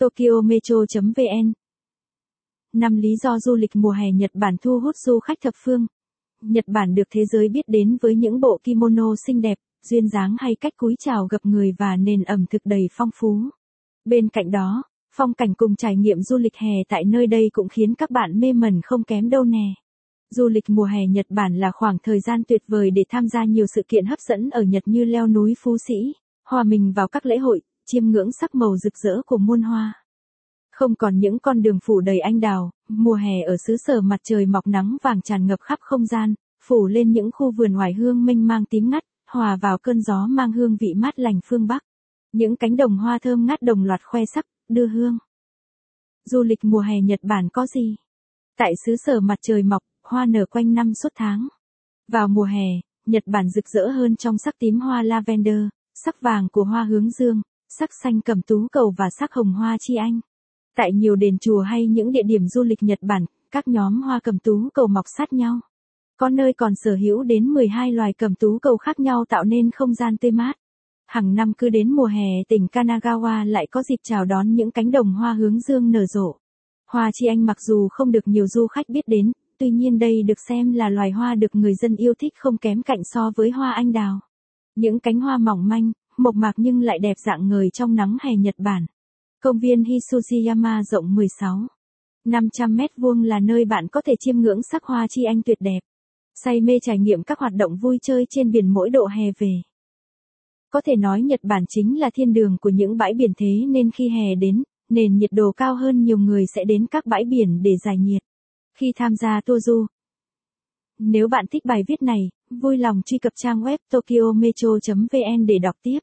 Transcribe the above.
Tokyo Metro.vn Năm lý do du lịch mùa hè Nhật Bản thu hút du khách thập phương. Nhật Bản được thế giới biết đến với những bộ kimono xinh đẹp, duyên dáng hay cách cúi chào gặp người và nền ẩm thực đầy phong phú. Bên cạnh đó, phong cảnh cùng trải nghiệm du lịch hè tại nơi đây cũng khiến các bạn mê mẩn không kém đâu nè. Du lịch mùa hè Nhật Bản là khoảng thời gian tuyệt vời để tham gia nhiều sự kiện hấp dẫn ở Nhật như leo núi Phú Sĩ, hòa mình vào các lễ hội, chiêm ngưỡng sắc màu rực rỡ của muôn hoa. Không còn những con đường phủ đầy anh đào, mùa hè ở xứ sở mặt trời mọc nắng vàng tràn ngập khắp không gian, phủ lên những khu vườn hoài hương mênh mang tím ngắt, hòa vào cơn gió mang hương vị mát lành phương Bắc. Những cánh đồng hoa thơm ngát đồng loạt khoe sắc, đưa hương. Du lịch mùa hè Nhật Bản có gì? Tại xứ sở mặt trời mọc, hoa nở quanh năm suốt tháng. Vào mùa hè, Nhật Bản rực rỡ hơn trong sắc tím hoa lavender, sắc vàng của hoa hướng dương, sắc xanh cầm tú cầu và sắc hồng hoa chi anh. Tại nhiều đền chùa hay những địa điểm du lịch Nhật Bản, các nhóm hoa cầm tú cầu mọc sát nhau. Có nơi còn sở hữu đến 12 loài cầm tú cầu khác nhau tạo nên không gian tươi mát. Hàng năm cứ đến mùa hè tỉnh Kanagawa lại có dịp chào đón những cánh đồng hoa hướng dương nở rộ. Hoa chi anh mặc dù không được nhiều du khách biết đến, tuy nhiên đây được xem là loài hoa được người dân yêu thích không kém cạnh so với hoa anh đào. Những cánh hoa mỏng manh, mộc mạc nhưng lại đẹp dạng người trong nắng hè Nhật Bản. Công viên Hisujiyama rộng 16. 500 mét vuông là nơi bạn có thể chiêm ngưỡng sắc hoa chi anh tuyệt đẹp. Say mê trải nghiệm các hoạt động vui chơi trên biển mỗi độ hè về. Có thể nói Nhật Bản chính là thiên đường của những bãi biển thế nên khi hè đến, nền nhiệt độ cao hơn nhiều người sẽ đến các bãi biển để giải nhiệt. Khi tham gia tour du, nếu bạn thích bài viết này, vui lòng truy cập trang web tokyometro.vn để đọc tiếp.